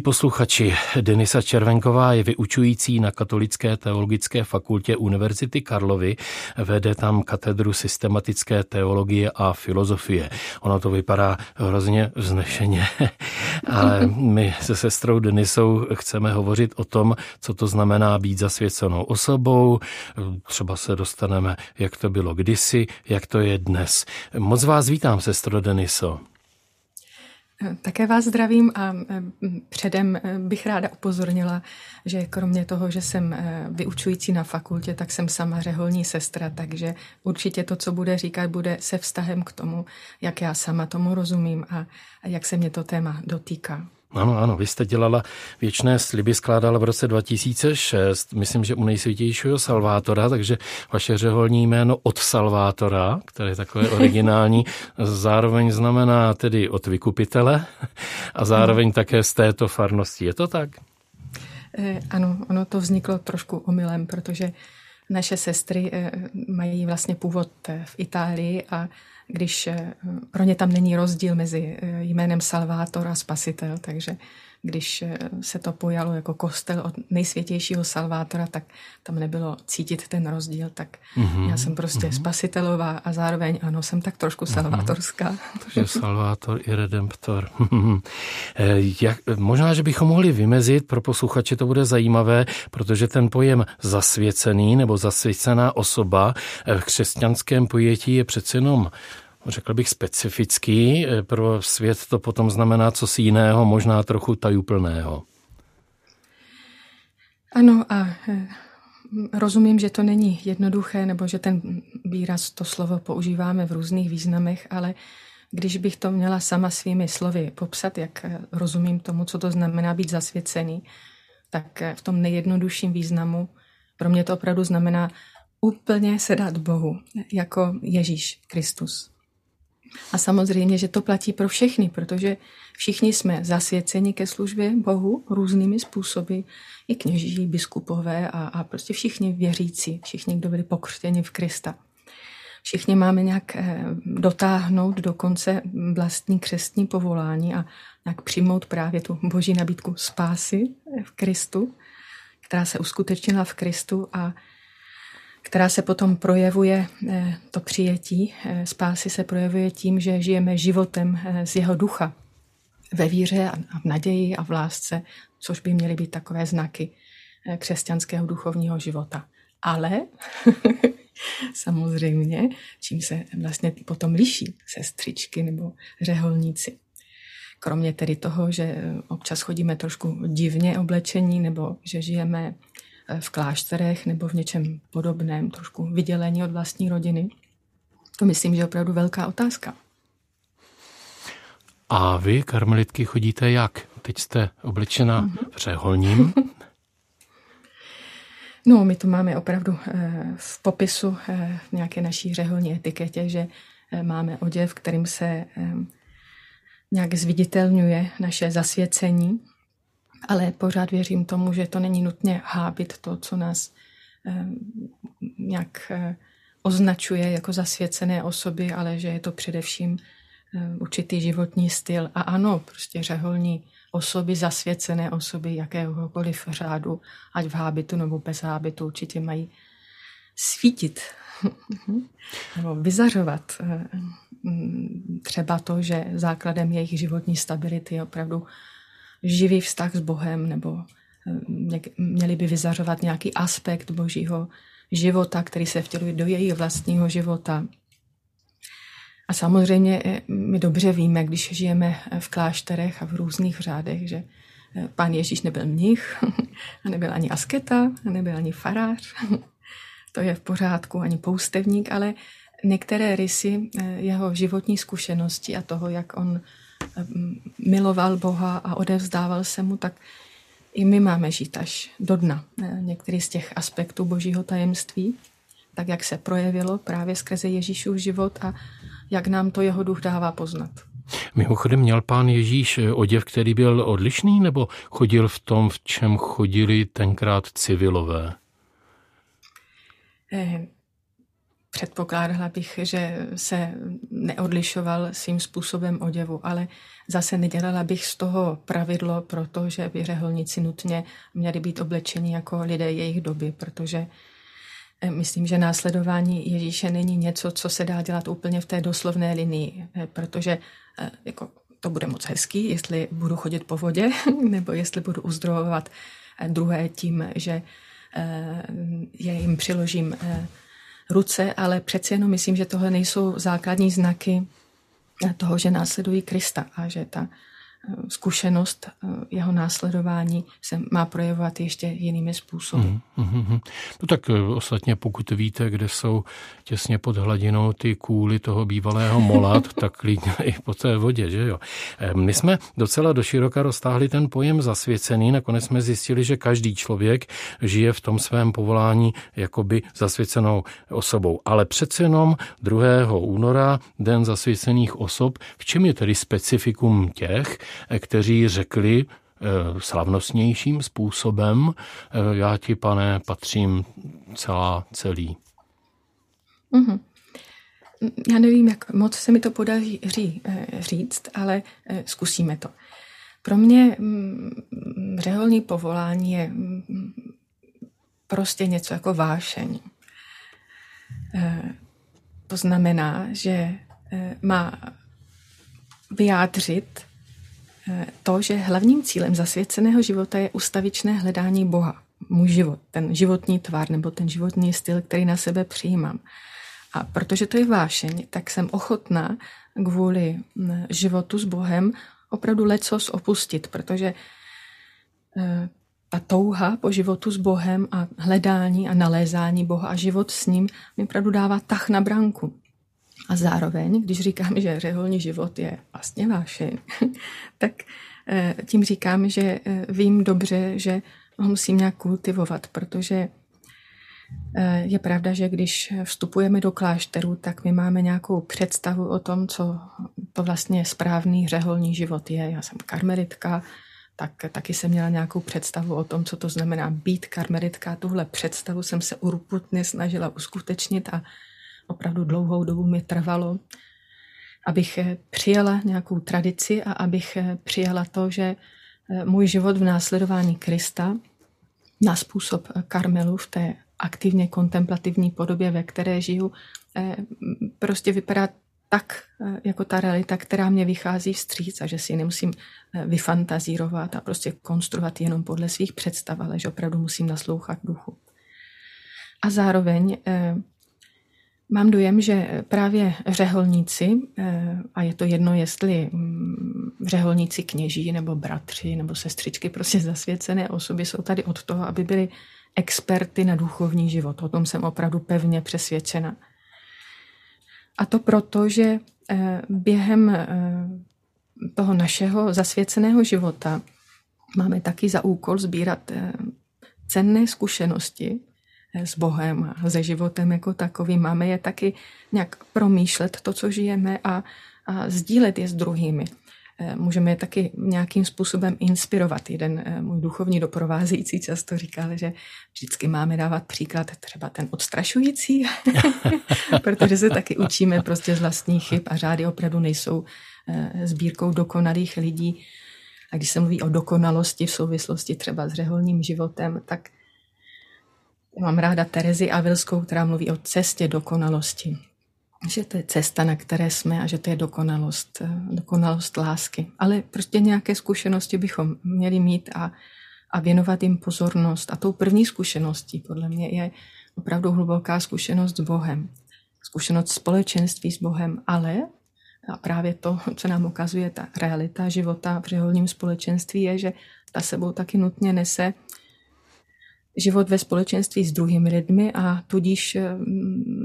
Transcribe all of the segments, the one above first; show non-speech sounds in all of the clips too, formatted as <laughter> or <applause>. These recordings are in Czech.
Milí posluchači, Denisa Červenková je vyučující na Katolické teologické fakultě Univerzity Karlovy. Vede tam katedru systematické teologie a filozofie. Ono to vypadá hrozně vznešeně, <laughs> ale my se sestrou Denisou chceme hovořit o tom, co to znamená být zasvěcenou osobou. Třeba se dostaneme, jak to bylo kdysi, jak to je dnes. Moc vás vítám, sestro Deniso. Také vás zdravím a e, předem e, bych ráda upozornila, že kromě toho, že jsem e, vyučující na fakultě, tak jsem sama řeholní sestra, takže určitě to, co bude říkat, bude se vztahem k tomu, jak já sama tomu rozumím a jak se mě to téma dotýká. Ano, ano, vy jste dělala věčné sliby, skládala v roce 2006, myslím, že u nejsvětějšího Salvátora, takže vaše řeholní jméno od Salvátora, které je takové <laughs> originální, zároveň znamená tedy od vykupitele a zároveň ano. také z této farnosti. Je to tak? Eh, ano, ono to vzniklo trošku omylem, protože naše sestry eh, mají vlastně původ eh, v Itálii a když eh, pro ně tam není rozdíl mezi eh, jménem Salvátor a Spasitel, takže když eh, se to pojalo jako kostel od nejsvětějšího Salvátora, tak tam nebylo cítit ten rozdíl, tak mm-hmm. já jsem prostě mm-hmm. spasitelová a zároveň ano, jsem tak trošku mhm. salvátorská. <laughs> Takže salvátor i redemptor. <laughs> Jak, možná, že bychom mohli vymezit, pro posluchače to bude zajímavé, protože ten pojem zasvěcený nebo zasvěcená osoba v křesťanském pojetí je přece jenom řekl bych, specifický. Eh, pro svět to potom znamená co si jiného, možná trochu tajuplného. Ano a eh, rozumím, že to není jednoduché, nebo že ten výraz, to slovo používáme v různých významech, ale když bych to měla sama svými slovy popsat, jak eh, rozumím tomu, co to znamená být zasvěcený, tak v tom nejjednodušším významu pro mě to opravdu znamená úplně se dát Bohu, jako Ježíš Kristus. A samozřejmě, že to platí pro všechny, protože všichni jsme zasvěceni ke službě Bohu různými způsoby, i kněží, biskupové a, a prostě všichni věřící, všichni, kdo byli pokřtěni v Krista. Všichni máme nějak eh, dotáhnout do konce vlastní křestní povolání a nějak přijmout právě tu boží nabídku spásy v Kristu, která se uskutečnila v Kristu a která se potom projevuje, eh, to přijetí eh, spásy se projevuje tím, že žijeme životem eh, z jeho ducha ve víře a v naději a v lásce, což by měly být takové znaky křesťanského duchovního života. Ale <laughs> samozřejmě, čím se vlastně potom liší sestřičky nebo řeholníci. Kromě tedy toho, že občas chodíme trošku divně oblečení nebo že žijeme v klášterech nebo v něčem podobném, trošku vydělení od vlastní rodiny? To myslím, že je opravdu velká otázka. A vy, karmelitky, chodíte jak? Teď jste oblečena mm-hmm. v řeholním. <laughs> No, my to máme opravdu eh, v popisu eh, v nějaké naší řeholní etiketě, že eh, máme oděv, kterým se nějak zviditelňuje naše zasvěcení ale pořád věřím tomu, že to není nutně hábit to, co nás eh, nějak eh, označuje jako zasvěcené osoby, ale že je to především eh, určitý životní styl. A ano, prostě řeholní osoby, zasvěcené osoby jakéhokoliv řádu, ať v hábitu nebo bez hábitu, určitě mají svítit nebo vyzařovat třeba to, že základem jejich životní stability je opravdu živý vztah s Bohem, nebo eh, měli by vyzařovat nějaký aspekt božího života, který se vtěluje do jejich vlastního života. A samozřejmě eh, my dobře víme, když žijeme v klášterech a v různých řádech, že eh, pán Ježíš nebyl mnich, <laughs> a nebyl ani asketa, a nebyl ani farář. <laughs> To je v pořádku, ani poustevník, ale některé rysy jeho životní zkušenosti a toho, jak on miloval Boha a odevzdával se mu, tak i my máme žít až do dna některý z těch aspektů božího tajemství, tak jak se projevilo právě skrze Ježíšův život a jak nám to jeho duch dává poznat. Mimochodem měl pán Ježíš eh, oděv, který byl odlišný, nebo chodil v tom, v čem chodili tenkrát civilové? Eh, předpokládala bych, že se neodlišoval svým způsobem oděvu, ale zase nedělala bych z toho pravidlo, protože by řeholníci nutně měli být oblečeni jako lidé jejich doby, protože eh, myslím, že následování Ježíše není něco, co se dá dělat úplně v té doslovné linii, eh, protože jako to bude moc hezký, jestli budu chodit po vodě, <laughs> nebo jestli budu uzdravovat druhé tím, že je jim přiložím ruce, ale přeci jenom myslím, že tohle nejsou základní znaky toho, že následují Krista a že ta zkušenost eh, jeho následování se má projevovat ještě jinými způsoby. Mm, mm, mm. No tak eh, ostatně pokud víte, kde jsou těsně pod hladinou ty kůly toho bývalého <laughs> molat, tak klidně i po té vodě, že jo. My jsme docela doširoka roztáhli ten pojem zasvěcený, nakonec jsme zjistili, že každý člověk žije v tom svém povolání jakoby zasvěcenou osobou. Ale přece jenom 2. února, den zasvěcených osob, v čem je tedy specifikum těch, kteří řekli eh, slavnostnějším způsobem, eh, já ti, pane, patřím celá, celý. Mm-hmm. Já nevím, jak moc se mi to podaří eh, říct, ale zkusíme to. Pro mě mm, řeholní povolání je mm, prostě něco jako vášeň. To znamená, že má vyjádřit to, že hlavním cílem zasvěceného života je ustavičné hledání Boha. Můj život, ten životní tvar nebo ten životní styl, který na sebe přijímám. A protože to je vášeň, tak jsem ochotná kvůli životu s Bohem opravdu lecos opustit, protože e, ta touha po životu s Bohem a hledání a nalézání Boha a život s ním mi opravdu dává tah na branku. A zároveň, když říkám, že řeholní život je vlastně vášeň, <laughs> tak eh, tím říkám, že eh, vím dobře, že ho musím nějak kultivovat, protože eh, je pravda, že když vstupujeme do klášteru, tak my máme nějakou představu o tom, co to vlastně správný řeholní život je. Já jsem karmelitka, tak taky jsem měla nějakou představu o tom, co to znamená být karmelitka. Tuhle představu jsem se urputně snažila uskutečnit a opravdu dlouhou dobu mi trvalo, abych eh, přijala nějakou tradici a abych eh, přijala to, že eh, můj život v následování Krista na způsob Karmelu v té aktivně kontemplativní podobě, ve které žiju, prostě vypadá tak jako ta realita, která mě vychází vstříc a že si nemusím vyfantazírovat a prostě konstruovat jenom podle svých představ, ale že opravdu musím naslouchat duchu. A zároveň Mám dojem, že právě řeholníci, eh, a je to jedno, jestli mm, řeholníci kněží nebo bratři nebo sestřičky, prostě zasvěcené osoby jsou tady od toho, aby byli experty na duchovní život. O tom jsem opravdu pevně přesvědčena. A to proto, že eh, během eh, toho našeho zasvěceného života máme taky za úkol sbírat cenné zkušenosti, s Bohem a se životem jako takovým. Máme je taky nějak promýšlet to, co žijeme a, a sdílet je s druhými. Eh, můžeme je taky nějakým způsobem inspirovat. Jeden eh, můj duchovní doprovázející často říkal, že vždycky máme dávat příklad třeba ten odstrašující, <laughs> protože se taky učíme prostě z vlastních chyb a řády opravdu nejsou eh, sbírkou dokonalých lidí. A když se mluví o dokonalosti v souvislosti třeba s řeholním životem, tak Mám ráda Terezi Avilskou, která mluví o cestě dokonalosti. Že to je cesta, na které jsme a že to je dokonalost, eh, dokonalost lásky. Ale prostě nějaké zkušenosti bychom měli mít a, a věnovat jim pozornost. A tou první zkušeností podle mě je opravdu hluboká zkušenost s Bohem. Zkušenost společenství s Bohem, ale a právě to, co nám ukazuje ta realita života v řeholním společenství, je, že ta sebou taky nutně nese život ve společenství s druhými lidmi a tudíž eh,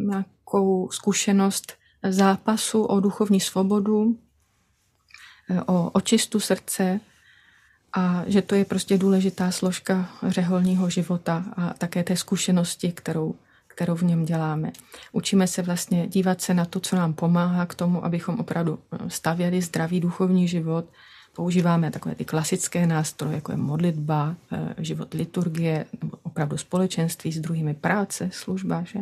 nějakou zkušenost zápasu o duchovní svobodu, eh, o očistu srdce a že to je prostě důležitá složka řeholního života a také té zkušenosti, kterou, kterou v něm děláme. Učíme se vlastně dívat se na to, co nám pomáhá k tomu, abychom opravdu eh, stavěli zdravý duchovní život, používáme takové ty klasické nástroje, jako je modlitba, život liturgie, nebo opravdu společenství s druhými práce, služba, že?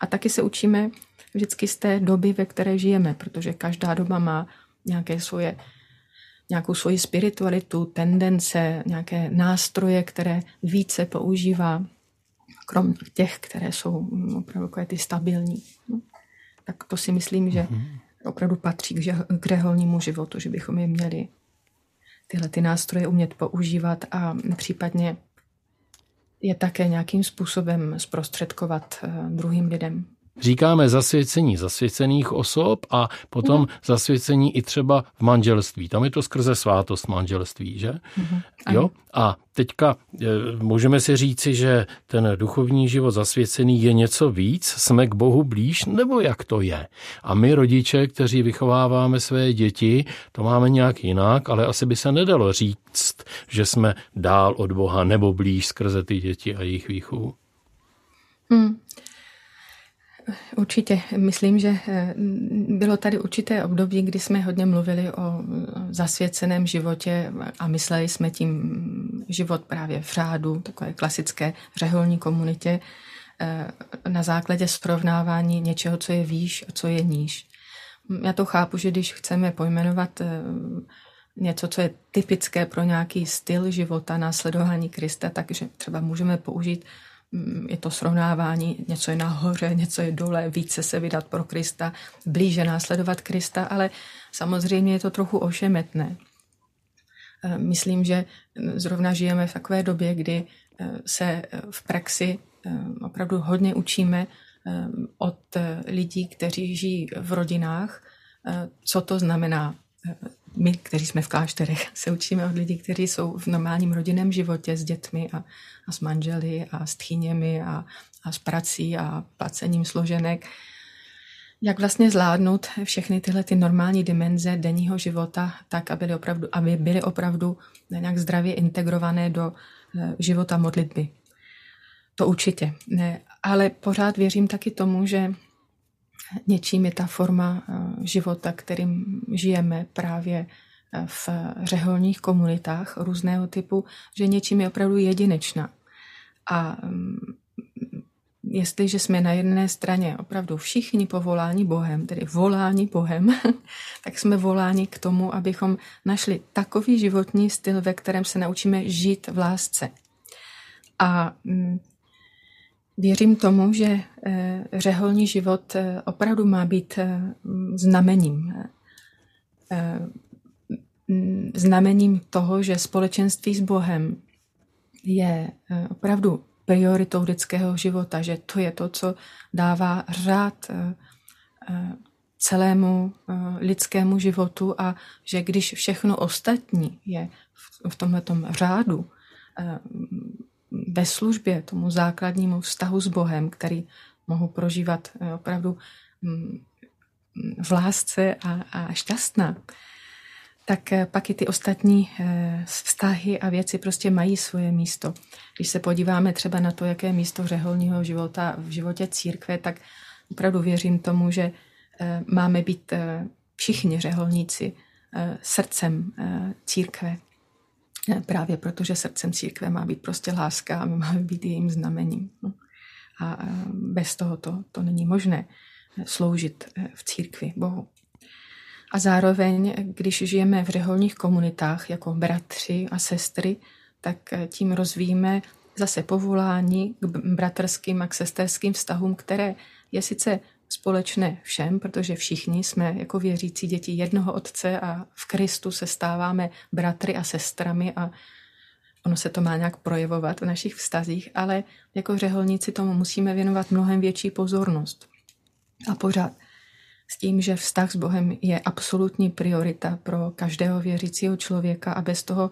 A taky se učíme vždycky z té doby, ve které žijeme, protože každá doba má nějaké svoje nějakou svoji spiritualitu, tendence, nějaké nástroje, které více používá, krom těch, které jsou mm, opravdu ty stabilní. No, tak to si myslím, že mhm. Opravdu patří k řeholnímu životu, že bychom je měli tyhle ty nástroje umět používat a případně je také nějakým způsobem zprostředkovat eh, druhým lidem. Říkáme zasvěcení zasvěcených osob a potom mm. zasvěcení i třeba v manželství. Tam je to skrze svátost manželství, že? Mm. Jo? A teďka e, můžeme si říci, že ten duchovní život zasvěcený je něco víc, jsme k Bohu blíž, nebo jak to je? A my rodiče, kteří vychováváme své děti, to máme nějak jinak, ale asi by se nedalo říct, že jsme dál od Boha nebo blíž skrze ty děti a jejich výchovu. Hmm. Určitě. Myslím, že eh, bylo tady určité období, kdy jsme hodně mluvili o zasvěceném životě a mysleli jsme tím život právě v řádu, takové klasické řeholní komunitě, eh, na základě srovnávání něčeho, co je výš a co je níž. Já to chápu, že když chceme pojmenovat eh, něco, co je typické pro nějaký styl života, následování Krista, takže třeba můžeme použít je to srovnávání, něco je nahoře, něco je dole, více se vydat pro Krista, blíže následovat Krista, ale samozřejmě je to trochu ošemetné. E, myslím, že zrovna žijeme v takové době, kdy e, se e, v praxi opravdu hodně učíme od lidí, kteří žijí v rodinách, co to znamená my, kteří jsme v klášterech, se učíme od lidí, kteří jsou v normálním rodinném životě s dětmi a, a s manželi a s tchýněmi a, a s prací a placením složenek. Jak vlastně zvládnout všechny tyhle ty normální dimenze denního života tak, aby byly opravdu, aby byly opravdu nějak zdravě integrované do eh, života modlitby. To určitě. Ne, ale pořád věřím taky tomu, že něčím je ta forma eh, života, kterým žijeme právě eh, v řeholních komunitách různého typu, že něčím je opravdu jedinečná. A mm, jestliže jsme na jedné straně opravdu všichni povoláni Bohem, tedy voláni Bohem, <laughs> tak jsme voláni k tomu, abychom našli takový životní styl, ve kterém se naučíme žít v lásce. A mm, Věřím tomu, že eh, řeholní život eh, opravdu má být eh, znamením. Znamením toho, že společenství s Bohem je opravdu prioritou lidského života, že to je to, co dává řád celému lidskému životu a že když všechno ostatní je v tomto řádu ve službě, tomu základnímu vztahu s Bohem, který mohu prožívat eh, opravdu mm, v lásce a, a šťastná, tak eh, pak i ty ostatní eh, vztahy a věci prostě mají svoje místo. Když se podíváme třeba na to, jaké místo řeholního života v životě církve, tak opravdu věřím tomu, že máme být všichni řeholníci srdcem církve. Právě protože srdcem církve má být prostě láska a my máme být jejím znamením. No. A bez toho to, to není možné sloužit eh, v církvi Bohu. A zároveň, když žijeme v řeholních komunitách jako bratři a sestry, tak eh, tím rozvíjíme zase povolání k bratrským a k sesterským vztahům, které je sice společné všem, protože všichni jsme jako věřící děti jednoho otce a v Kristu se stáváme bratry a sestrami a ono se to má nějak projevovat v našich vztazích, ale jako řeholníci tomu musíme věnovat mnohem větší pozornost. A pořád s tím, že vztah s Bohem je absolutní priorita pro každého věřícího člověka a bez toho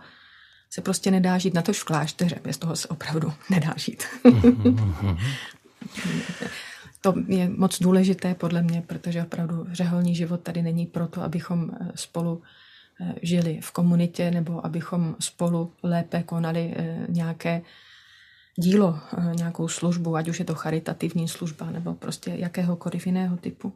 se prostě nedá žít, na tož v klášteře, bez toho se opravdu <laughs> nedá žít. <laughs> to je moc důležité podle mě, protože opravdu řeholní život tady není proto, abychom eh, spolu eh, žili v komunitě nebo abychom spolu lépe konali eh, nějaké dílo, nějakou službu, ať už je to charitativní služba nebo prostě jakéhokoliv jiného typu.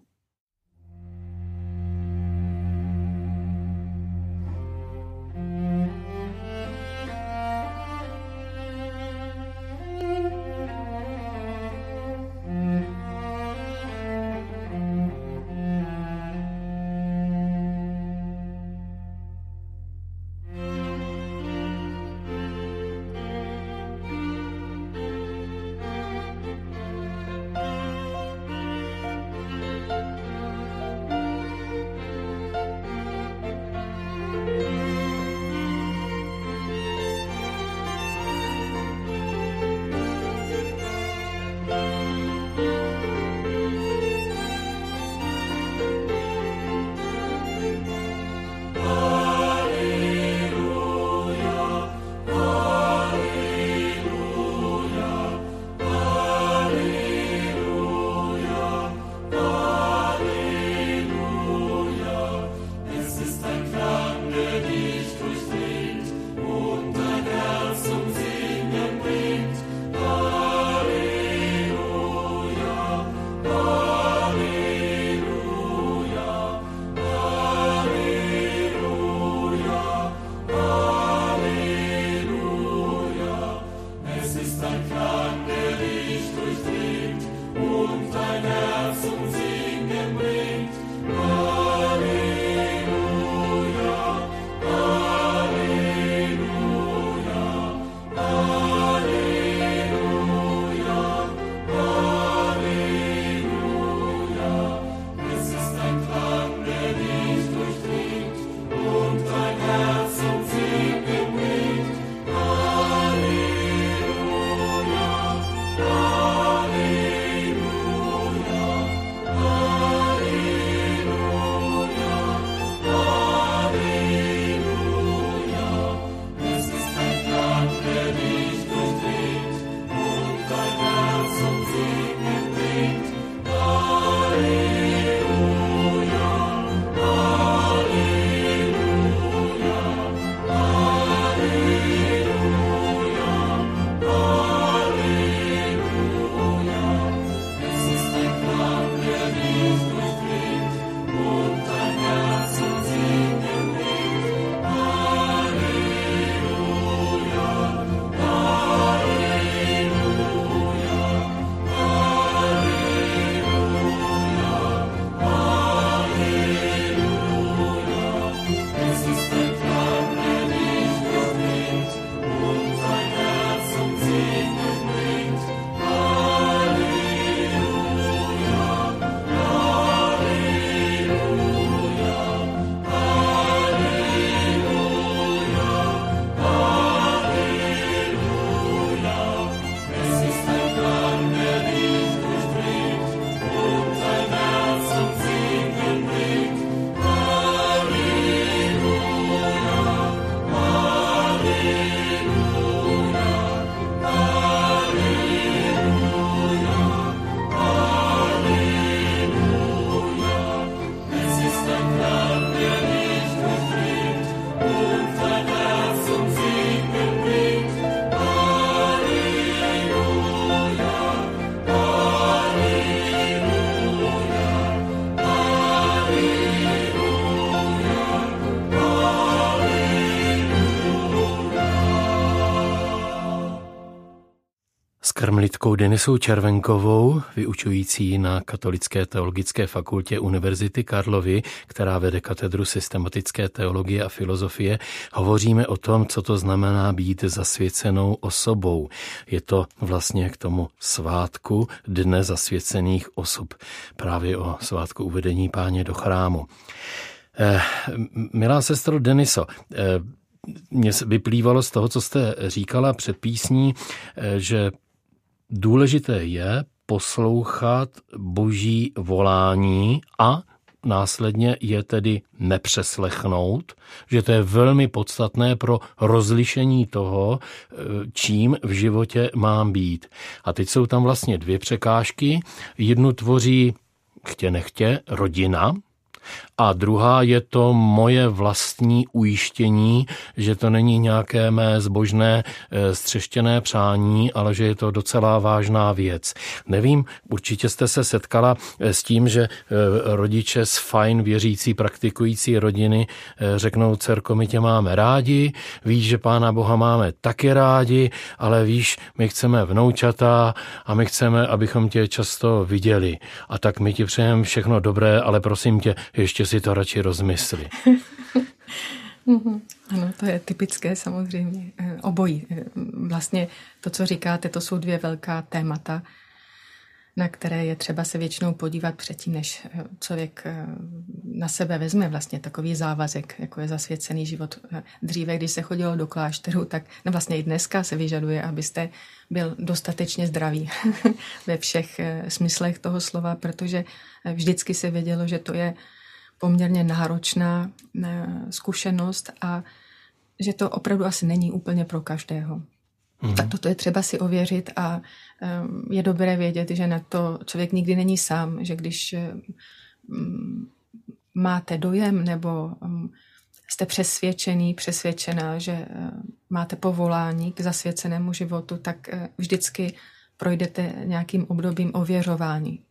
Karmelitkou Denisou Červenkovou, vyučující na Katolické teologické fakultě Univerzity Karlovy, která vede katedru systematické teologie a filozofie, hovoříme o tom, co to znamená být zasvěcenou osobou. Je to vlastně k tomu svátku Dne zasvěcených osob, právě o svátku uvedení páně do chrámu. Eh, milá sestro Deniso, eh, mě vyplývalo z toho, co jste říkala před písní, eh, že důležité je poslouchat boží volání a následně je tedy nepřeslechnout, že to je velmi podstatné pro rozlišení toho, eh, čím v životě mám být. A teď jsou tam vlastně dvě překážky. Jednu tvoří chtě nechtě rodina, a druhá je to moje vlastní ujištění, že to není nějaké mé zbožné eh, střeštěné přání, ale že je to docela vážná věc. Nevím, určitě jste se setkala eh, s tím, že eh, rodiče z fajn věřící, praktikující rodiny řeknou, dcerko, my tě máme rádi, víš, že Pána Boha máme taky rádi, ale víš, my chceme vnoučata a my chceme, abychom tě často viděli. A tak my ti přejeme všechno dobré, ale prosím tě, ještě si to radši rozmysli. <laughs> ano, to je typické samozřejmě. Eh, obojí. Eh, vlastně to, co říkáte, to jsou dvě velká témata, na které je třeba se většinou podívat předtím, než eh, člověk na sebe vezme vlastně takový závazek, jako je zasvěcený život. Dříve, když se chodilo do klášteru, tak no vlastně i dneska se vyžaduje, abyste byl dostatečně zdravý <laughs> ve všech smyslech toho slova, protože vždycky se vědělo, že to je poměrně náročná eh, zkušenost a že to opravdu asi není úplně pro každého. Mm. Tak toto je třeba si ověřit a eh, je dobré vědět, že na to člověk nikdy není sám, že když eh, mm, máte dojem nebo mm, jste přesvědčený, přesvědčená, že máte povolání k zasvěcenému životu, tak vždycky projdete nějakým obdobím ověřování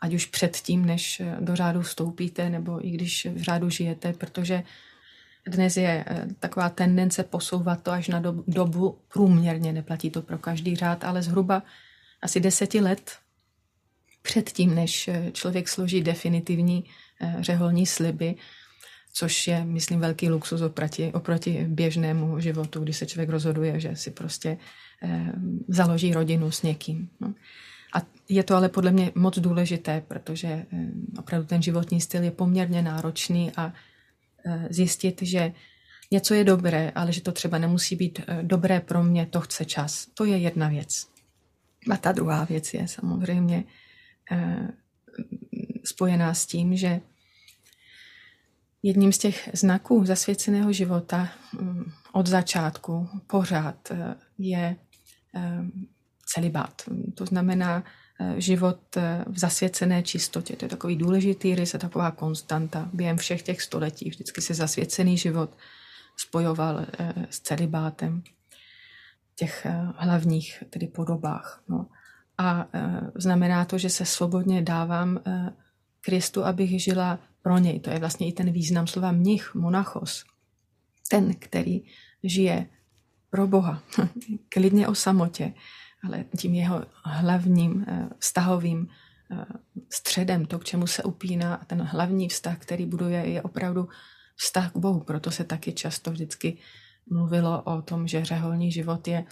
ať už předtím, než eh, do řádu vstoupíte, nebo i když v řádu žijete, protože dnes je eh, taková tendence posouvat to až na dobu průměrně, neplatí to pro každý řád, ale zhruba asi deseti let předtím, než eh, člověk složí definitivní řeholní sliby, což je, myslím, velký luxus oproti, oproti běžnému životu, kdy se člověk rozhoduje, že si prostě založí rodinu s někým. No. A je to ale podle mě moc důležité, protože eh, opravdu ten životní styl je poměrně náročný a eh, zjistit, že něco je dobré, ale že to třeba nemusí být eh, dobré pro mě, to chce čas. To je jedna věc. A ta druhá věc je samozřejmě spojená s tím, že jedním z těch znaků zasvěceného života mm, od začátku pořád je celibát. To znamená eh, život eh, v zasvěcené čistotě. To je takový důležitý rys a taková konstanta. Během všech těch století vždycky se zasvěcený život spojoval eh, s celibátem v těch hlavních tedy podobách. No. A znamená to, že se svobodně dávám Kristu, abych žila pro něj. To je vlastně i ten význam slova mnich, monachos. Ten, který žije pro Boha, <laughs> klidně o samotě, ale tím jeho hlavním eh, vztahovým eh, středem, to, k čemu se upíná a ten hlavní vztah, který buduje, je opravdu vztah k Bohu. Proto se taky často vždycky mluvilo o tom, že řeholní život je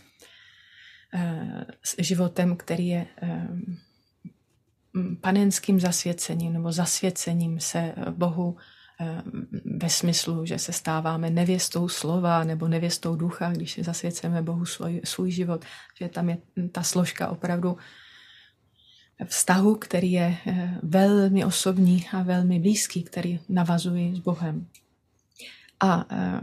eh, životem, který je panenským zasvěcením nebo zasvěcením se Bohu ve smyslu, že se stáváme nevěstou slova nebo nevěstou ducha, když si zasvěceme Bohu svůj, svůj život, že tam je ta složka opravdu vztahu, který je eh, velmi osobní a velmi blízký, který navazuji s Bohem. A eh,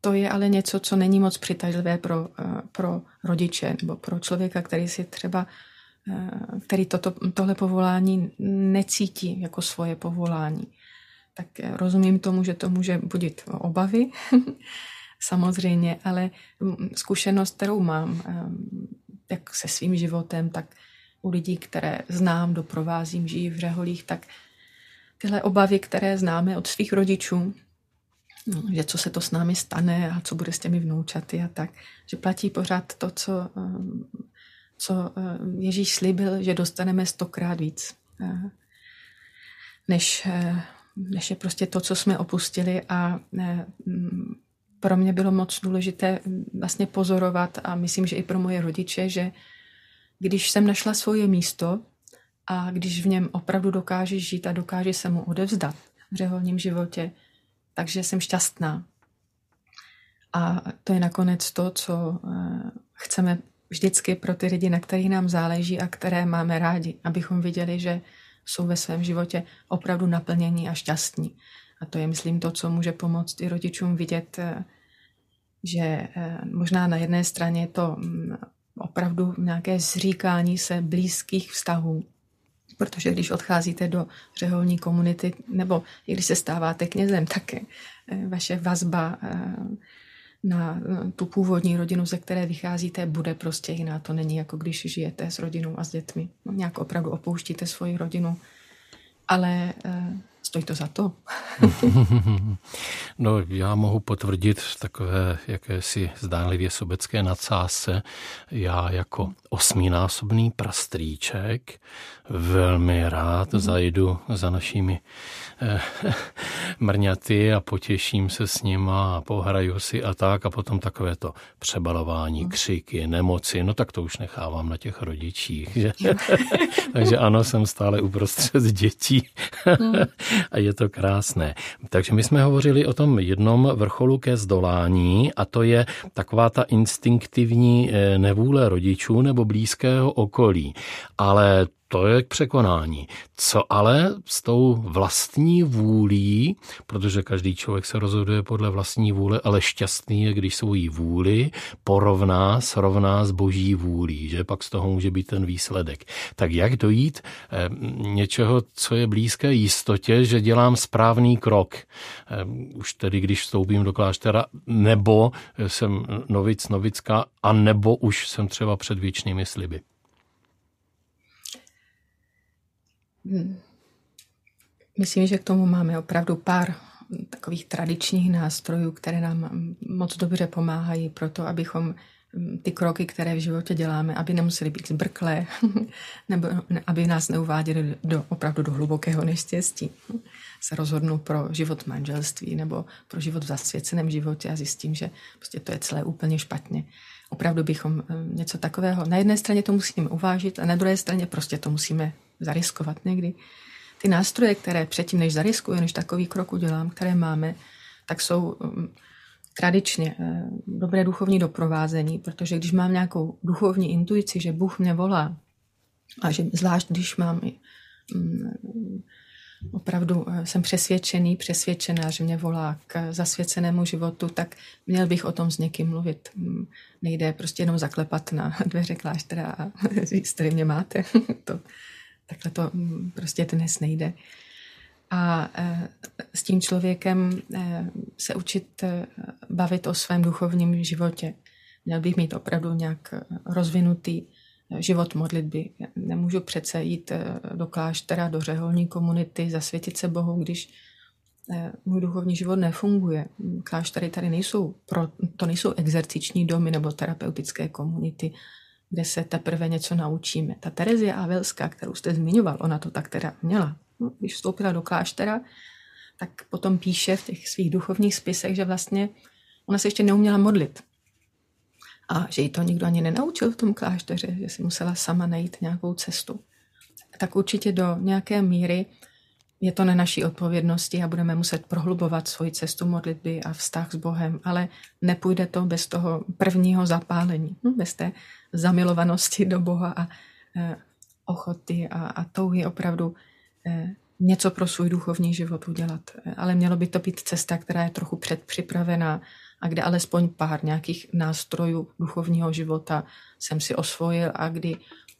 to je ale něco, co není moc přitažlivé pro, pro rodiče nebo pro člověka, který si třeba který toto, tohle povolání necítí jako svoje povolání tak rozumím tomu, že to může budit obavy, <laughs> samozřejmě, ale zkušenost, kterou mám, jak se svým životem, tak u lidí, které znám, doprovázím, žijí v řeholích, tak tyhle obavy, které známe od svých rodičů, no, že co se to s námi stane a co bude s těmi vnoučaty a tak, že platí pořád to, co, co Ježíš slíbil, že dostaneme stokrát víc, než, než je prostě to, co jsme opustili a pro mě bylo moc důležité vlastně pozorovat a myslím, že i pro moje rodiče, že když jsem našla svoje místo a když v něm opravdu dokáže žít a dokáže se mu odevzdat v řeholním životě, takže jsem šťastná. A to je nakonec to, co eh, chceme vždycky pro ty lidi, na kterých nám záleží a které máme rádi, abychom viděli, že jsou ve svém životě opravdu naplnění a šťastní. A to je, myslím, to, co může pomoct i rodičům vidět, eh, že eh, možná na jedné straně je to mm, opravdu nějaké zříkání se blízkých vztahů, protože když odcházíte do řeholní komunity, nebo i když se stáváte knězem, tak eh, vaše vazba na tu původní rodinu, ze které vycházíte, bude prostě jiná. To není jako když žijete s rodinou a s dětmi. No, nějak opravdu opouštíte svoji rodinu. Ale Stojí to za to? <laughs> no, já mohu potvrdit takové jakési zdánlivě sobecké nadsázce. Já jako osminásobný prastrýček velmi rád mm. zajdu za našimi eh, <laughs> mrňaty a potěším se s nima a pohraju si a tak a potom takové to přebalování, mm. křiky, nemoci, no tak to už nechávám na těch rodičích. Že? <laughs> Takže ano, jsem stále uprostřed dětí. no <laughs> a je to krásné. Takže my jsme hovořili o tom jednom vrcholu ke zdolání a to je taková ta instinktivní eh, nevůle rodičů nebo blízkého okolí. Ale to je k překonání. Co ale s tou vlastní vůlí, protože každý člověk se rozhoduje podle vlastní vůle, ale šťastný je, když svoji vůli porovná, srovná s boží vůlí, že pak z toho může být ten výsledek. Tak jak dojít eh, něčeho, co je blízké jistotě, že dělám správný krok, eh, už tedy když vstoupím do kláštera, nebo jsem novic, novická, a nebo už jsem třeba před věčnými sliby. Hmm. Myslím, že k tomu máme opravdu pár takových tradičních nástrojů, které nám moc dobře pomáhají pro to, abychom hm, ty kroky, které v životě děláme, aby nemuseli být zbrklé, <laughs> nebo aby nás neuváděli do, opravdu do hlubokého neštěstí. Se rozhodnu pro život v manželství nebo pro život v zasvěceném životě a zjistím, že prostě to je celé úplně špatně. Opravdu bychom hm, něco takového, na jedné straně to musíme uvážit a na druhé straně prostě to musíme zariskovat někdy. Ty nástroje, které předtím, než zariskuju, než takový krok udělám, které máme, tak jsou um, tradičně eh, dobré duchovní doprovázení, protože když mám nějakou duchovní intuici, že Bůh mě volá, a že zvlášť když mám um, opravdu eh, jsem přesvědčený, přesvědčená, že mě volá k zasvěcenému životu, tak měl bych o tom s někým mluvit. Mm, nejde prostě jenom zaklepat na <laughs> dveře kláštera a <laughs> říct, tady mě máte. <laughs> to, Takhle to mm, prostě dnes nejde. A e, s tím člověkem e, se učit e, bavit o svém duchovním životě. Měl bych mít opravdu nějak rozvinutý život modlitby. Nemůžu přece jít do kláštera, do řeholní komunity, zasvětit se Bohu, když můj duchovní život nefunguje. Kláštery tady nejsou, pro, to nejsou exerciční domy nebo terapeutické komunity kde se teprve něco naučíme. Ta Terezia Avelská, kterou jste zmiňoval, ona to tak teda měla. No, když vstoupila do kláštera, tak potom píše v těch svých duchovních spisech, že vlastně ona se ještě neuměla modlit. A že jí to nikdo ani nenaučil v tom klášteře, že si musela sama najít nějakou cestu. Tak určitě do nějaké míry je to na naší odpovědnosti a budeme muset prohlubovat svoji cestu modlitby a vztah s Bohem, ale nepůjde to bez toho prvního zapálení, no, bez té zamilovanosti do Boha a e, ochoty a, a touhy opravdu e, něco pro svůj duchovní život udělat. Ale mělo by to být cesta, která je trochu předpřipravená a kde alespoň pár nějakých nástrojů duchovního života jsem si osvojil a kdy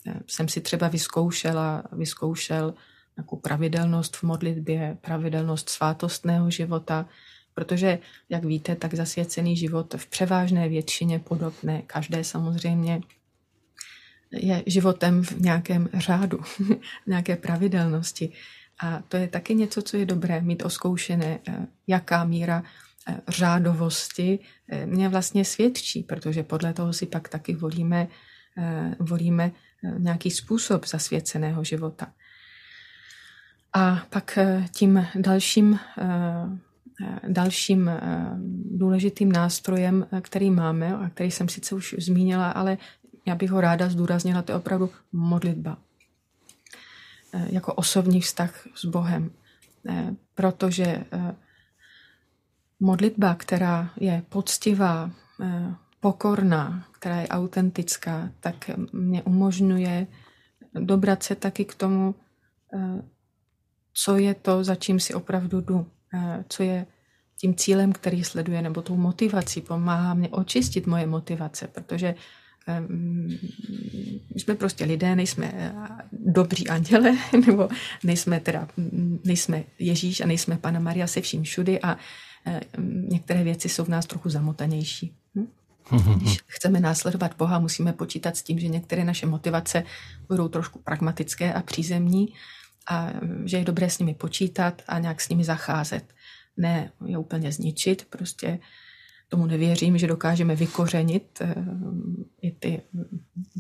e, jsem si třeba vyzkoušela, vyzkoušel nějakou pravidelnost v modlitbě, pravidelnost svátostného života, protože, jak víte, tak zasvěcený život v převážné většině podobné, každé samozřejmě je životem v nějakém řádu, v <laughs> nějaké pravidelnosti. A to je taky něco, co je dobré mít oskoušené, eh, jaká míra eh, řádovosti eh, mě vlastně svědčí, protože podle toho si pak taky volíme volíme nějaký způsob zasvěceného života. A pak tím dalším, dalším důležitým nástrojem, který máme, a který jsem sice už zmínila, ale já bych ho ráda zdůraznila, to je opravdu modlitba. Jako osobní vztah s Bohem. Protože modlitba, která je poctivá, pokorná, která je autentická, tak mě umožňuje dobrat se taky k tomu, co je to, za čím si opravdu jdu, co je tím cílem, který sleduje, nebo tou motivací. Pomáhá mě očistit moje motivace, protože jsme prostě lidé, nejsme dobří anděle, <laughs> nebo nejsme teda, nejsme Ježíš a nejsme Pana Maria se vším všudy a Eh, některé věci jsou v nás trochu zamotanější. Hm? Když chceme následovat Boha, musíme počítat s tím, že některé naše motivace budou trošku pragmatické a přízemní a že je dobré s nimi počítat a nějak s nimi zacházet. Ne je úplně zničit, prostě tomu nevěřím, že dokážeme vykořenit eh, i ty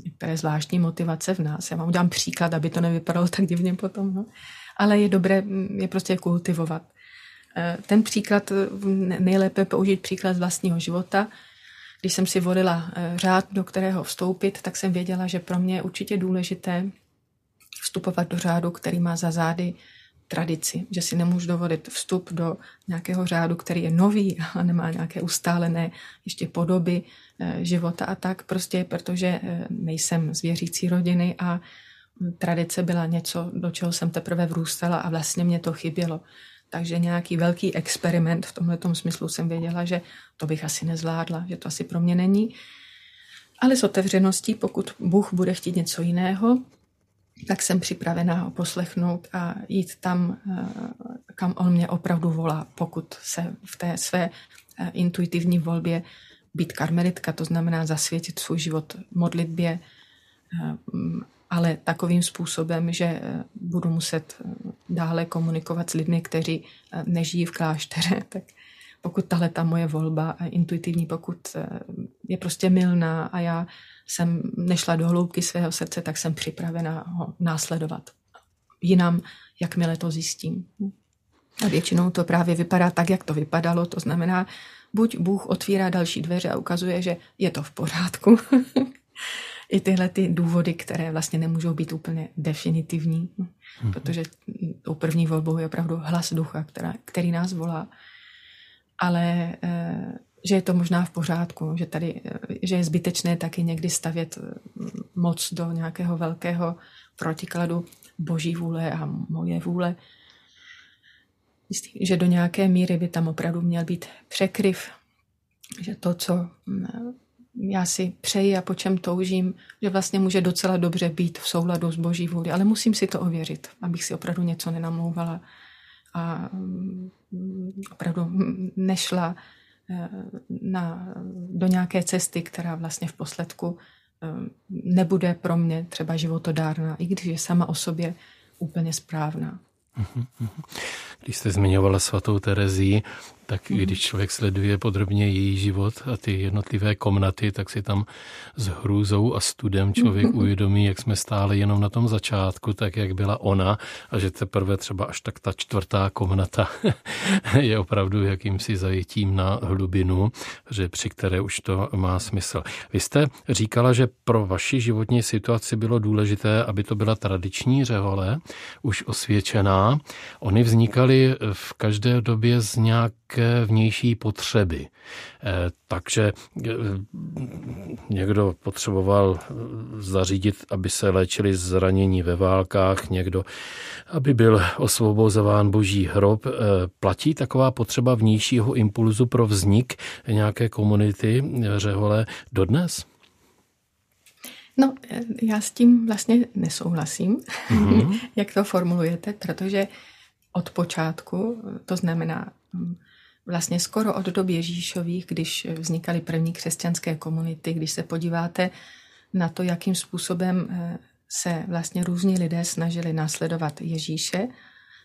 některé zvláštní motivace v nás. Já vám udělám příklad, aby to nevypadalo tak divně potom. No. Ale je dobré je prostě kultivovat. Eh, ten příklad, eh, nejlépe použít příklad z vlastního života. Když jsem si volila řád, do kterého vstoupit, tak jsem věděla, že pro mě je určitě důležité vstupovat do řádu, který má za zády tradici, že si nemůžu dovolit vstup do nějakého řádu, který je nový a nemá nějaké ustálené ještě podoby života a tak, prostě protože nejsem z věřící rodiny a tradice byla něco, do čeho jsem teprve vrůstala a vlastně mě to chybělo. Takže nějaký velký experiment v tomhle smyslu jsem věděla, že to bych asi nezvládla, že to asi pro mě není. Ale s otevřeností, pokud Bůh bude chtít něco jiného, tak jsem připravená ho poslechnout a jít tam, eh, kam on mě opravdu volá, pokud se v té své eh, intuitivní volbě být karmelitka, to znamená zasvětit svůj život modlitbě eh, ale takovým způsobem, že budu muset dále komunikovat s lidmi, kteří nežijí v klášteře, <laughs> tak pokud tahle ta moje volba intuitivní, pokud je prostě milná a já jsem nešla do hloubky svého srdce, tak jsem připravena ho následovat. Jinam, jakmile to zjistím. A většinou to právě vypadá tak, jak to vypadalo, to znamená, buď Bůh otvírá další dveře a ukazuje, že je to v pořádku, <laughs> i tyhle ty důvody, které vlastně nemůžou být úplně definitivní, mm-hmm. protože tou první volbou je opravdu hlas ducha, která, který nás volá. Ale eh, že je to možná v pořádku, že tady, eh, že je zbytečné taky někdy stavět eh, moc do nějakého velkého protikladu boží vůle a moje vůle. Myslím, že do nějaké míry by tam opravdu měl být překryv, že to, co já si přeji a po čem toužím, že vlastně může docela dobře být v souladu s boží vůli, ale musím si to ověřit, abych si opravdu něco nenamlouvala a mm, opravdu nešla eh, na, do nějaké cesty, která vlastně v posledku eh, nebude pro mě třeba životodárná, i když je sama o sobě úplně správná. Mhm, mhm. Když jste zmiňovala svatou Terezii, tak mm. když člověk sleduje podrobně její život a ty jednotlivé komnaty, tak si tam s hrůzou a studem člověk mm. uvědomí, jak jsme stále jenom na tom začátku, tak jak byla ona a že teprve třeba až tak ta čtvrtá komnata <laughs> je opravdu jakýmsi zajetím na hlubinu, že při které už to má smysl. Vy jste říkala, že pro vaši životní situaci bylo důležité, aby to byla tradiční řehole, už osvědčená. Oni vznikaly v každé době z nějaké vnější potřeby. Eh, takže eh, někdo potřeboval eh, zařídit, aby se léčili zranění ve válkách, někdo, aby byl osvobozován boží hrob. Platí taková potřeba vnějšího impulzu pro vznik nějaké komunity řehole dodnes? No, já s tím vlastně nesouhlasím, mm-hmm. <laughs> jak to formulujete, protože od počátku, to znamená hm, vlastně skoro od doby Ježíšových, když vznikaly první křesťanské komunity, když se podíváte na to, jakým způsobem eh, se vlastně různí lidé snažili následovat Ježíše,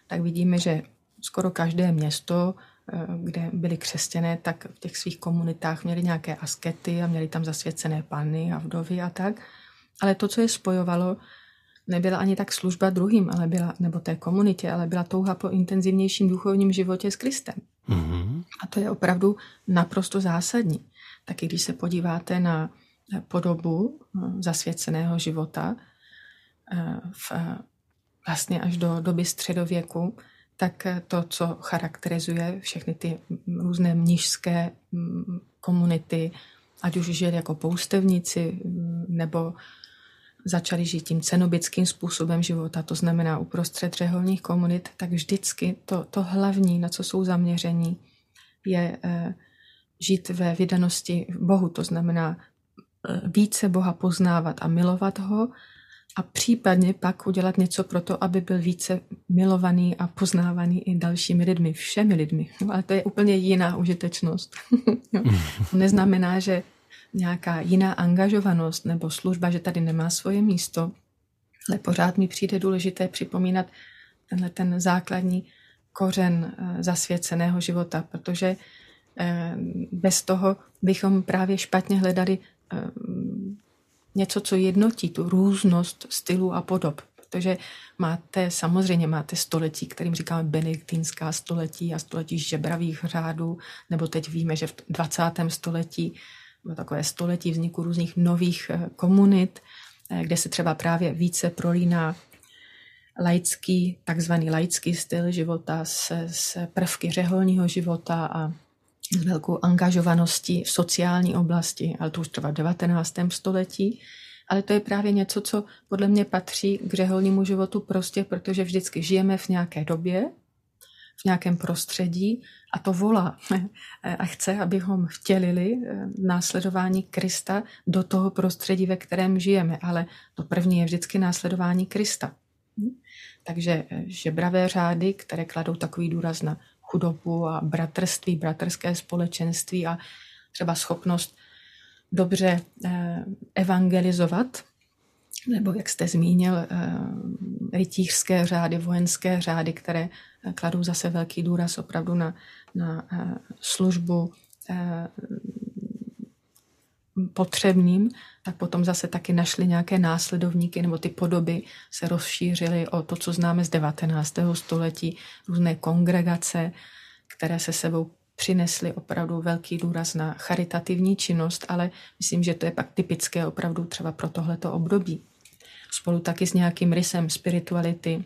tak vidíme, že skoro každé město, eh, kde byli křesťané, tak v těch svých komunitách měli nějaké askety a měli tam zasvěcené panny a vdovy a tak. Ale to, co je spojovalo, nebyla ani tak služba druhým, ale byla, nebo té komunitě, ale byla touha po intenzivnějším duchovním životě s Kristem. Mm-hmm. A to je opravdu naprosto zásadní. Taky když se podíváte na podobu eh, zasvěceného života eh, v, vlastně až do doby středověku, tak to, co charakterizuje všechny ty různé mnižské mm, komunity, ať už žili jako poustevníci mm, nebo začali žít tím cenobickým způsobem života, to znamená uprostřed řeholních komunit, tak vždycky to, to hlavní, na co jsou zaměření, je e, žít ve vydanosti Bohu, to znamená e, více Boha poznávat a milovat ho a případně pak udělat něco pro to, aby byl více milovaný a poznávaný i dalšími lidmi, všemi lidmi. <laughs> Ale to je úplně jiná užitečnost. <laughs> to neznamená, že nějaká jiná angažovanost nebo služba, že tady nemá svoje místo, ale pořád mi přijde důležité připomínat tenhle ten základní kořen eh, zasvěceného života, protože eh, bez toho bychom právě špatně hledali eh, něco, co jednotí tu různost stylů a podob. Protože máte, samozřejmě máte století, kterým říkáme benediktínská století a století žebravých řádů, nebo teď víme, že v 20. století takové století vzniku různých nových eh, komunit, eh, kde se třeba právě více prolíná laický, takzvaný laický styl života s, s prvky řeholního života a s velkou angažovaností v sociální oblasti, ale to už třeba v 19. století. Ale to je právě něco, co podle mě patří k řeholnímu životu prostě, protože vždycky žijeme v nějaké době, v nějakém prostředí a to volá <laughs> a chce, abychom vtělili eh, následování Krista do toho prostředí, ve kterém žijeme. Ale to první je vždycky následování Krista. Takže eh, žebravé řády, které kladou takový důraz na chudobu a bratrství, bratrské společenství a třeba schopnost dobře eh, evangelizovat, nebo jak jste zmínil, rytířské řády, vojenské řády, které kladou zase velký důraz opravdu na, na eh, službu eh, potřebným, tak potom zase taky našli nějaké následovníky, nebo ty podoby se rozšířily o to, co známe z 19. století, různé kongregace, které se sebou přinesly opravdu velký důraz na charitativní činnost, ale myslím, že to je pak typické opravdu třeba pro tohleto období. Spolu taky s nějakým rysem spirituality,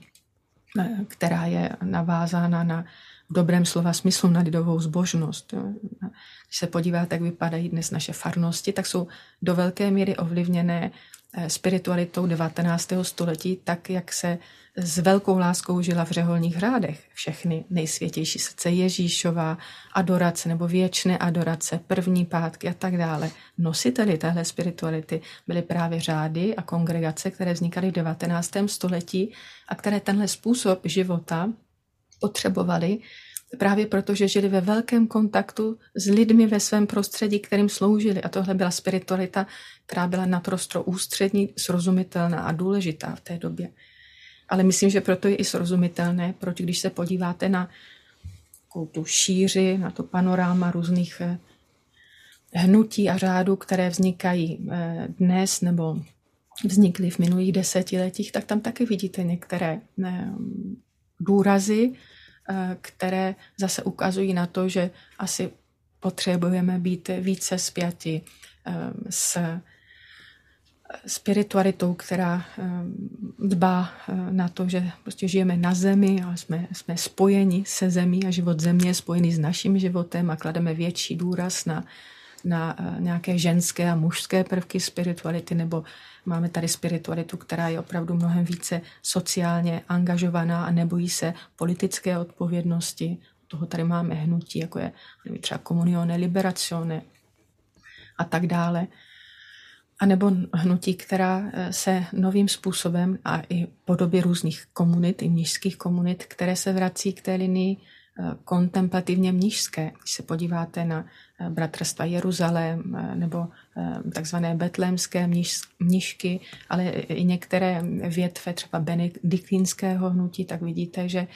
Eh, která je navázána na v dobrém slova smyslu na lidovou zbožnost. Když se podíváte, jak vypadají dnes naše farnosti, tak jsou do velké míry ovlivněné spiritualitou 19. století, tak jak se s velkou láskou žila v řeholních hrádech. Všechny nejsvětější srdce Ježíšova, adorace nebo věčné adorace, první pátky a tak dále. Nositeli téhle spirituality byly právě řády a kongregace, které vznikaly v 19. století a které tenhle způsob života potřebovali právě proto, že žili ve velkém kontaktu s lidmi ve svém prostředí, kterým sloužili. A tohle byla spiritualita, která byla naprosto ústřední, srozumitelná a důležitá v té době. Ale myslím, že proto je i srozumitelné, proč když se podíváte na tu šíři, na to panoráma různých eh, hnutí a řádů, které vznikají eh, dnes nebo vznikly v minulých desetiletích, tak tam taky vidíte některé eh, důrazy, které zase ukazují na to, že asi potřebujeme být více spjati eh, s spiritualitou, která eh, dbá na to, že prostě žijeme na zemi a jsme, jsme spojeni se zemí a život země je spojený s naším životem a klademe větší důraz na, na nějaké ženské a mužské prvky spirituality nebo Máme tady spiritualitu, která je opravdu mnohem více sociálně angažovaná a nebojí se politické odpovědnosti. Toho tady máme hnutí, jako je třeba Comunione Liberazione a tak dále. A nebo hnutí, která eh, se novým způsobem a i podobě různých komunit, i mnižských komunit, které se vrací k té linii eh, kontemplativně mnižské. Když se podíváte na eh, bratrstva Jeruzalém nebo Eh, takzvané betlémské mnišky, ale i některé větve třeba benediktínského hnutí, tak vidíte, že eh,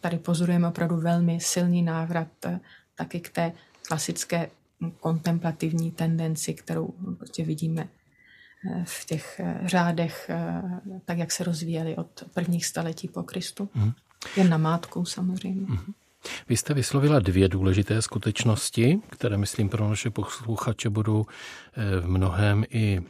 tady pozorujeme opravdu velmi silný návrat eh, taky k té klasické kontemplativní tendenci, kterou prostě vidíme v těch řádech, tak jak se rozvíjely od prvních staletí po Kristu. Mm. Jen na mátku samozřejmě. Mm. Vy jste vyslovila dvě důležité skutečnosti, které, myslím, pro naše posluchače budou v mnohem i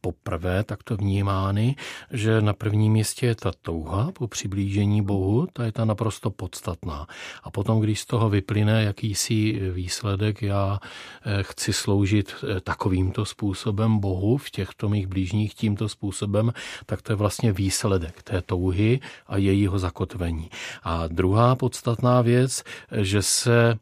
poprvé takto vnímány, že na prvním místě je ta touha po přiblížení Bohu, ta je ta naprosto podstatná. A potom, když z toho vyplyne jakýsi výsledek, já eh, chci sloužit eh, takovýmto způsobem Bohu v těchto mých blížních tímto způsobem, tak to je vlastně výsledek té touhy a jejího zakotvení. A druhá podstatná věc, že se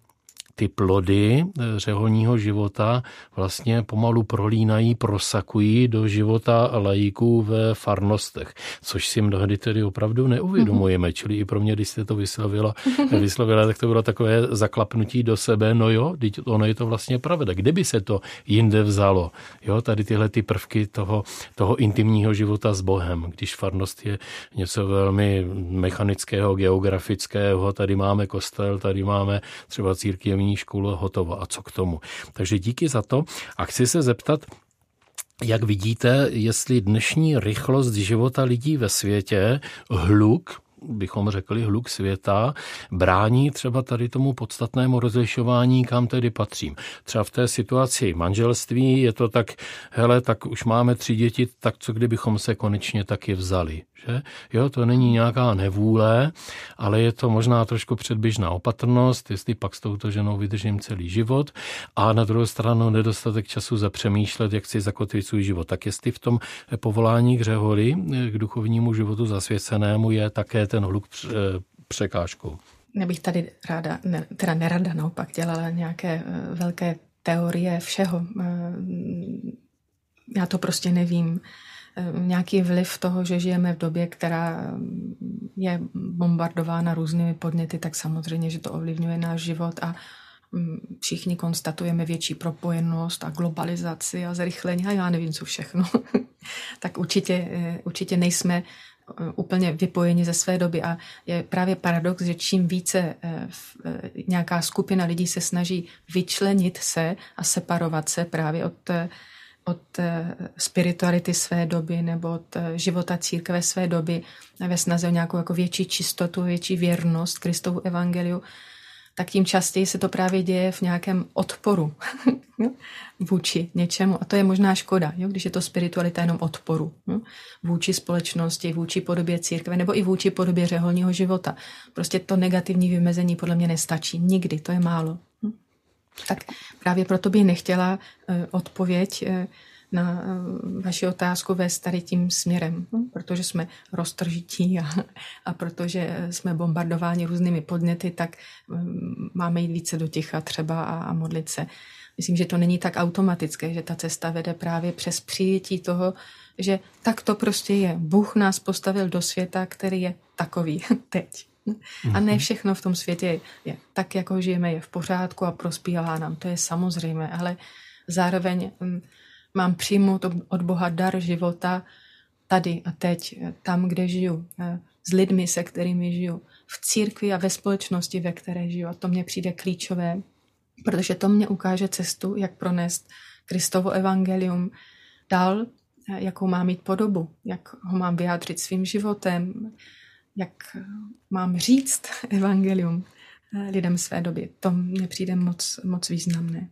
ty plody eh, řeholního života vlastně pomalu prolínají, prosakují do života lajíků ve farnostech, což si mnohdy tedy opravdu neuvědomujeme. Čili i pro mě, když jste to vyslovila, <laughs> vyslovila tak to bylo takové zaklapnutí do sebe, no jo, teď ono je to vlastně pravda. Kde by se to jinde vzalo? Jo, tady tyhle ty prvky toho, toho intimního života s Bohem, když farnost je něco velmi mechanického, geografického, tady máme kostel, tady máme třeba církevní základní školu hotovo. A co k tomu? Takže díky za to. A chci se zeptat, jak vidíte, jestli dnešní rychlost života lidí ve světě, hluk, bychom řekli hluk světa, brání třeba tady tomu podstatnému rozlišování, kam tedy patřím. Třeba v té situaci manželství je to tak, hele, tak už máme tři děti, tak co kdybychom se konečně taky vzali. Že? Jo, to není nějaká nevůle, ale je to možná trošku předběžná opatrnost, jestli pak s touto ženou vydržím celý život a na druhou stranu nedostatek času zapřemýšlet, jak si zakotvit svůj život. Tak jestli v tom povolání k řeholi, k duchovnímu životu zasvěcenému je také ten hluk překážkou. Nebych tady ráda, ne, teda nerada naopak dělala nějaké eh, velké teorie všeho. Eh, já to prostě nevím. Eh, nějaký vliv toho, že žijeme v době, která je bombardována různými podněty, tak samozřejmě, že to ovlivňuje náš život a mm, všichni konstatujeme větší propojenost a globalizaci a zrychlení a já nevím, co všechno. <laughs> tak určitě, určitě nejsme Eh, úplně vypojeni ze své doby a je právě paradox, že čím více eh, eh, nějaká skupina lidí se snaží vyčlenit se a separovat se právě od, od spirituality své doby nebo od života církve své doby ve snaze o nějakou jako větší čistotu, větší věrnost Kristovu evangeliu, tak tím častěji se to právě děje v nějakém odporu <laughs> vůči něčemu. A to je možná škoda, jo? když je to spiritualita jenom odporu jo? vůči společnosti, vůči podobě církve nebo i vůči podobě řeholního života. Prostě to negativní vymezení podle mě nestačí. Nikdy, to je málo. Tak právě proto bych nechtěla eh, odpověď eh, na eh, vaši otázku ve tady tím směrem, no, protože jsme roztržití a, a protože jsme bombardováni různými podněty, tak mm, máme jít více do ticha třeba a, a modlit se. Myslím, že to není tak automatické, že ta cesta vede právě přes přijetí toho, že tak to prostě je. Bůh nás postavil do světa, který je takový <laughs> teď. A ne mhm. všechno v tom světě je tak, jako žijeme, je v pořádku a prospívá nám. To je samozřejmé, ale zároveň mm, mám přijmout od Boha dar života tady a teď, tam, kde žiju, eh, s lidmi, se kterými žiju, v církvi a ve společnosti, ve které žiju. A to mně přijde klíčové, protože to mě ukáže cestu, jak pronést Kristovo evangelium dál, eh, jakou mám mít podobu, jak ho mám vyjádřit svým životem, jak mám říct <laughs> evangelium eh, lidem své doby. To mně přijde moc, moc významné.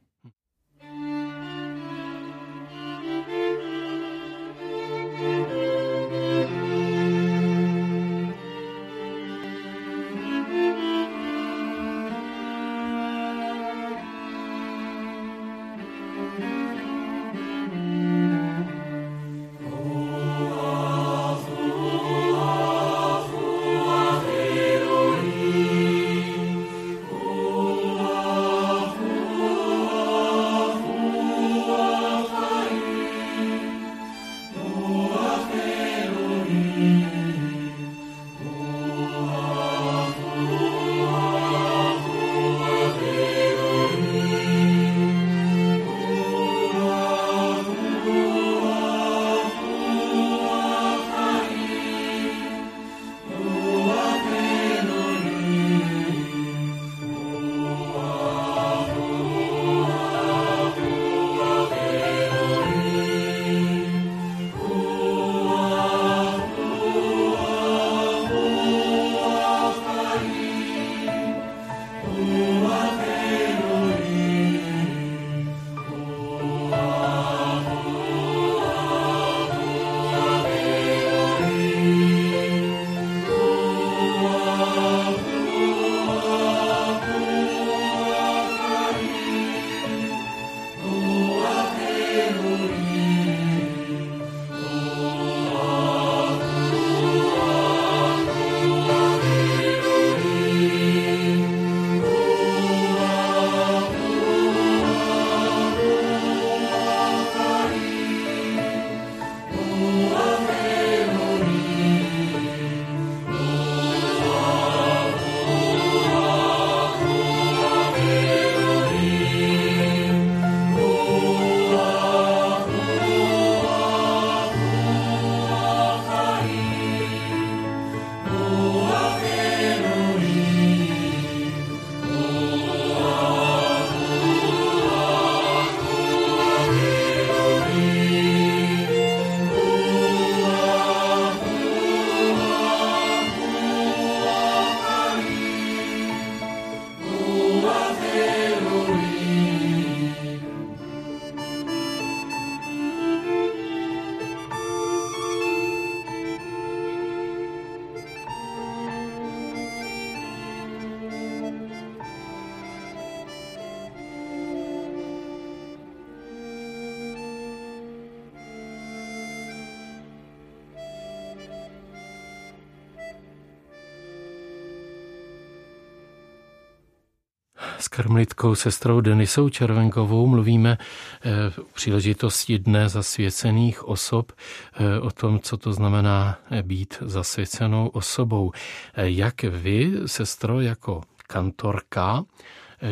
Karmelitkou sestrou Denisou Červenkovou mluvíme eh, v příležitosti Dne zasvěcených osob eh, o tom, co to znamená být zasvěcenou osobou. Jak vy, sestro, jako kantorka,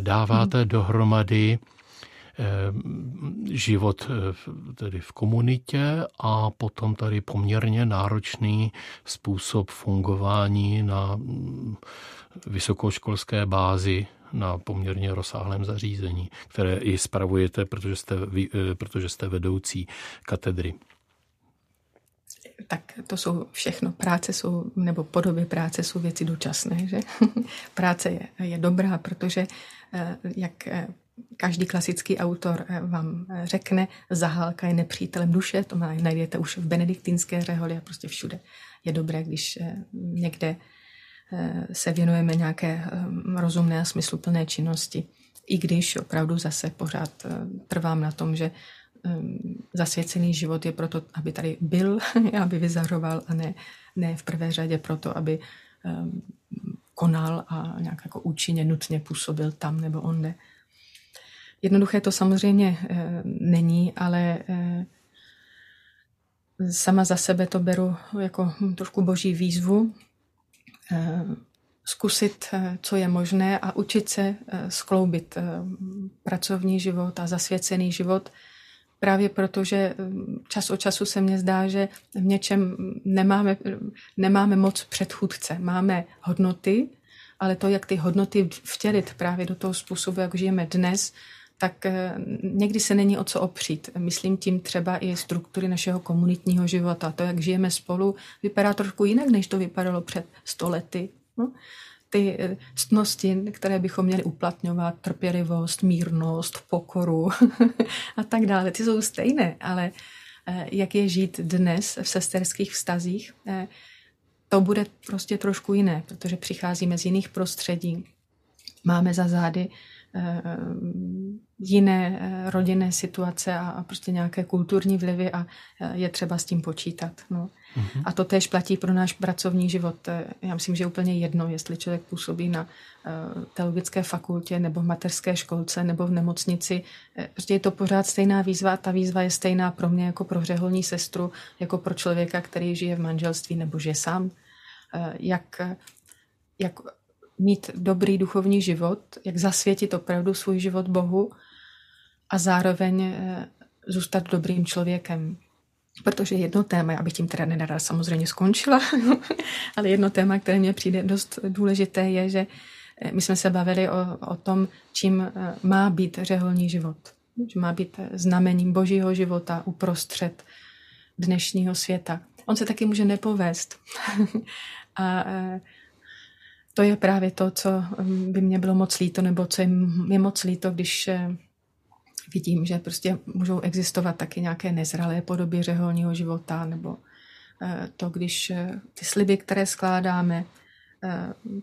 dáváte hmm. dohromady život tedy v komunitě a potom tady poměrně náročný způsob fungování na mm, vysokoškolské bázi na poměrně rozsáhlém zařízení, které i spravujete, protože jste, eh, protože jste vedoucí katedry. Tak to jsou všechno. Práce jsou, nebo podoby práce jsou věci dočasné. Že? <laughs> práce je, je dobrá, protože eh, jak eh, každý klasický autor vám řekne, zahálka je nepřítelem duše, to najdete už v benediktinské řeholi a prostě všude. Je dobré, když někde se věnujeme nějaké eh, rozumné a smysluplné činnosti. I když opravdu zase pořád eh, trvám na tom, že zasvěcený život je proto, aby tady byl, <laughs> aby vyzařoval a ne, ne v prvé řadě proto, aby konal a nějak jako účinně nutně působil tam nebo onde. Jednoduché to samozřejmě není, ale sama za sebe to beru jako trošku boží výzvu, Eh, zkusit, eh, co je možné a učit se eh, skloubit pracovní život a zasvěcený život, právě protože čas od času se mně zdá, že v něčem nemáme, nemáme moc předchůdce. Máme hodnoty, ale to, jak ty hodnoty vtělit právě do toho způsobu, jak žijeme dnes, tak někdy se není o co opřít. Myslím tím třeba i struktury našeho komunitního života. To, jak žijeme spolu, vypadá trošku jinak, než to vypadalo před stolety. No? Ty eh, ctnosti, které bychom měli uplatňovat, trpělivost, mírnost, pokoru <laughs> a tak dále, ty jsou stejné, ale eh, jak je žít dnes v sesterských vztazích, eh, to bude prostě trošku jiné, protože přicházíme z jiných prostředí, máme za zády Eh, jiné eh, rodinné situace a prostě nějaké kulturní vlivy a eh, je třeba s tím počítat. No. Mm-hmm. A to též platí pro náš pracovní život. Já myslím, že je úplně jedno, jestli člověk působí na teologické fakultě nebo v mateřské školce nebo v nemocnici. Prostě je to pořád stejná výzva a ta výzva je stejná pro mě jako pro řeholní sestru, jako pro člověka, který žije v manželství nebo žije sám. Jak, jak mít dobrý duchovní život, jak zasvětit opravdu svůj život Bohu a zároveň eh, zůstat dobrým člověkem. Protože jedno téma, abych tím teda nedala samozřejmě skončila, <laughs> ale jedno téma, které mě přijde dost důležité, je, že eh, my jsme se bavili o, o tom, čím eh, má být řeholní život. Že má být znamením božího života uprostřed dnešního světa. On se taky může nepovést. <laughs> a to je právě to, co mm, by mě bylo moc líto, nebo co je mi moc líto, když vidím, že prostě můžou existovat taky nějaké nezralé podoby řeholního života, nebo eh, to, když eh, ty sliby, které skládáme,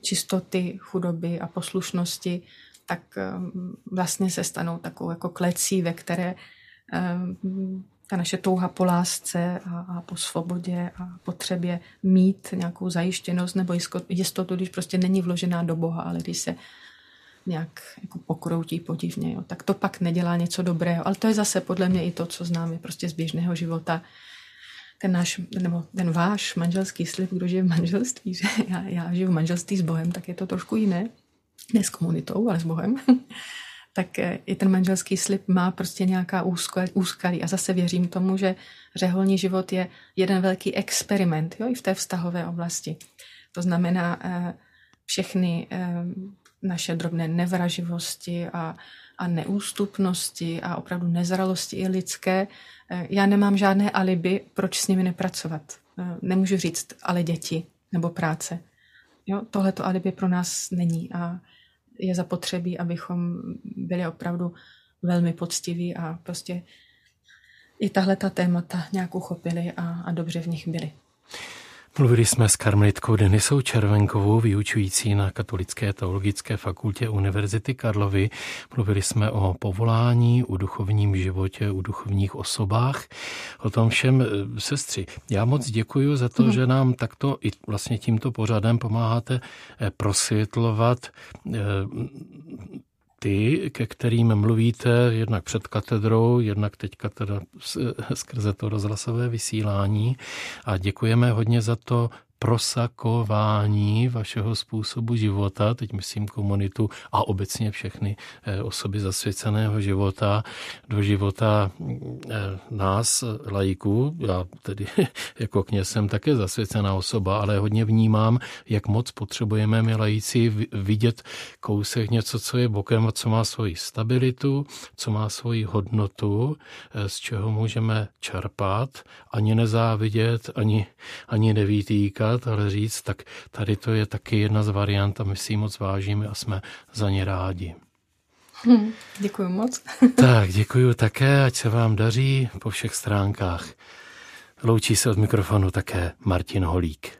čistoty, chudoby a poslušnosti, tak vlastně se stanou takovou jako klecí, ve které ta naše touha po lásce a, a po svobodě a potřebě mít nějakou zajištěnost nebo jistotu, když prostě není vložená do Boha, ale když se nějak jako pokroutí podivně, jo, tak to pak nedělá něco dobrého. Ale to je zase podle mě i to, co známe prostě z běžného života. Ten náš, nebo ten váš manželský slib, kdo žije v manželství, <laughs> že já, já žiju v manželství s Bohem, tak je to trošku jiné. Ne s komunitou, ale s Bohem. <laughs> tak eh, i ten manželský slib má prostě nějaká úskalí. A zase věřím tomu, že řeholní život je jeden velký experiment jo, i v té vztahové oblasti. To znamená eh, všechny eh, naše drobné nevraživosti a, a neústupnosti a opravdu nezralosti i lidské. Já nemám žádné alibi, proč s nimi nepracovat. Nemůžu říct, ale děti nebo práce. Jo, tohleto alibi pro nás není. A je zapotřebí, abychom byli opravdu velmi poctiví a prostě i tahle ta témata nějak uchopili a, a dobře v nich byli. Mluvili jsme s karmelitkou Denisou Červenkovou, vyučující na Katolické teologické fakultě Univerzity Karlovy. Mluvili jsme o povolání, o duchovním životě, o duchovních osobách, o tom všem. Eh, sestři, já moc děkuji za to, mm. že nám takto i vlastně tímto pořadem pomáháte eh, prosvětlovat eh, ty, ke kterým mluvíte jednak před katedrou, jednak teďka teda skrze to rozhlasové vysílání. A děkujeme hodně za to prosakování vašeho způsobu života, teď myslím komunitu a obecně všechny eh, osoby zasvěceného života, do života eh, nás, lajků, já tedy <laughs> jako kněz jsem také zasvěcená osoba, ale hodně vnímám, jak moc potřebujeme my lajíci vidět kousek něco, co je bokem a co má svoji stabilitu, co má svoji hodnotu, eh, z čeho můžeme čerpat, ani nezávidět, ani, ani nevýtýkat, říkat, ale říct, tak tady to je taky jedna z variant a my si ji moc vážíme a jsme za ně rádi. Hmm, děkuji moc. <laughs> tak, děkuji také, ať se vám daří po všech stránkách. Loučí se od mikrofonu také Martin Holík.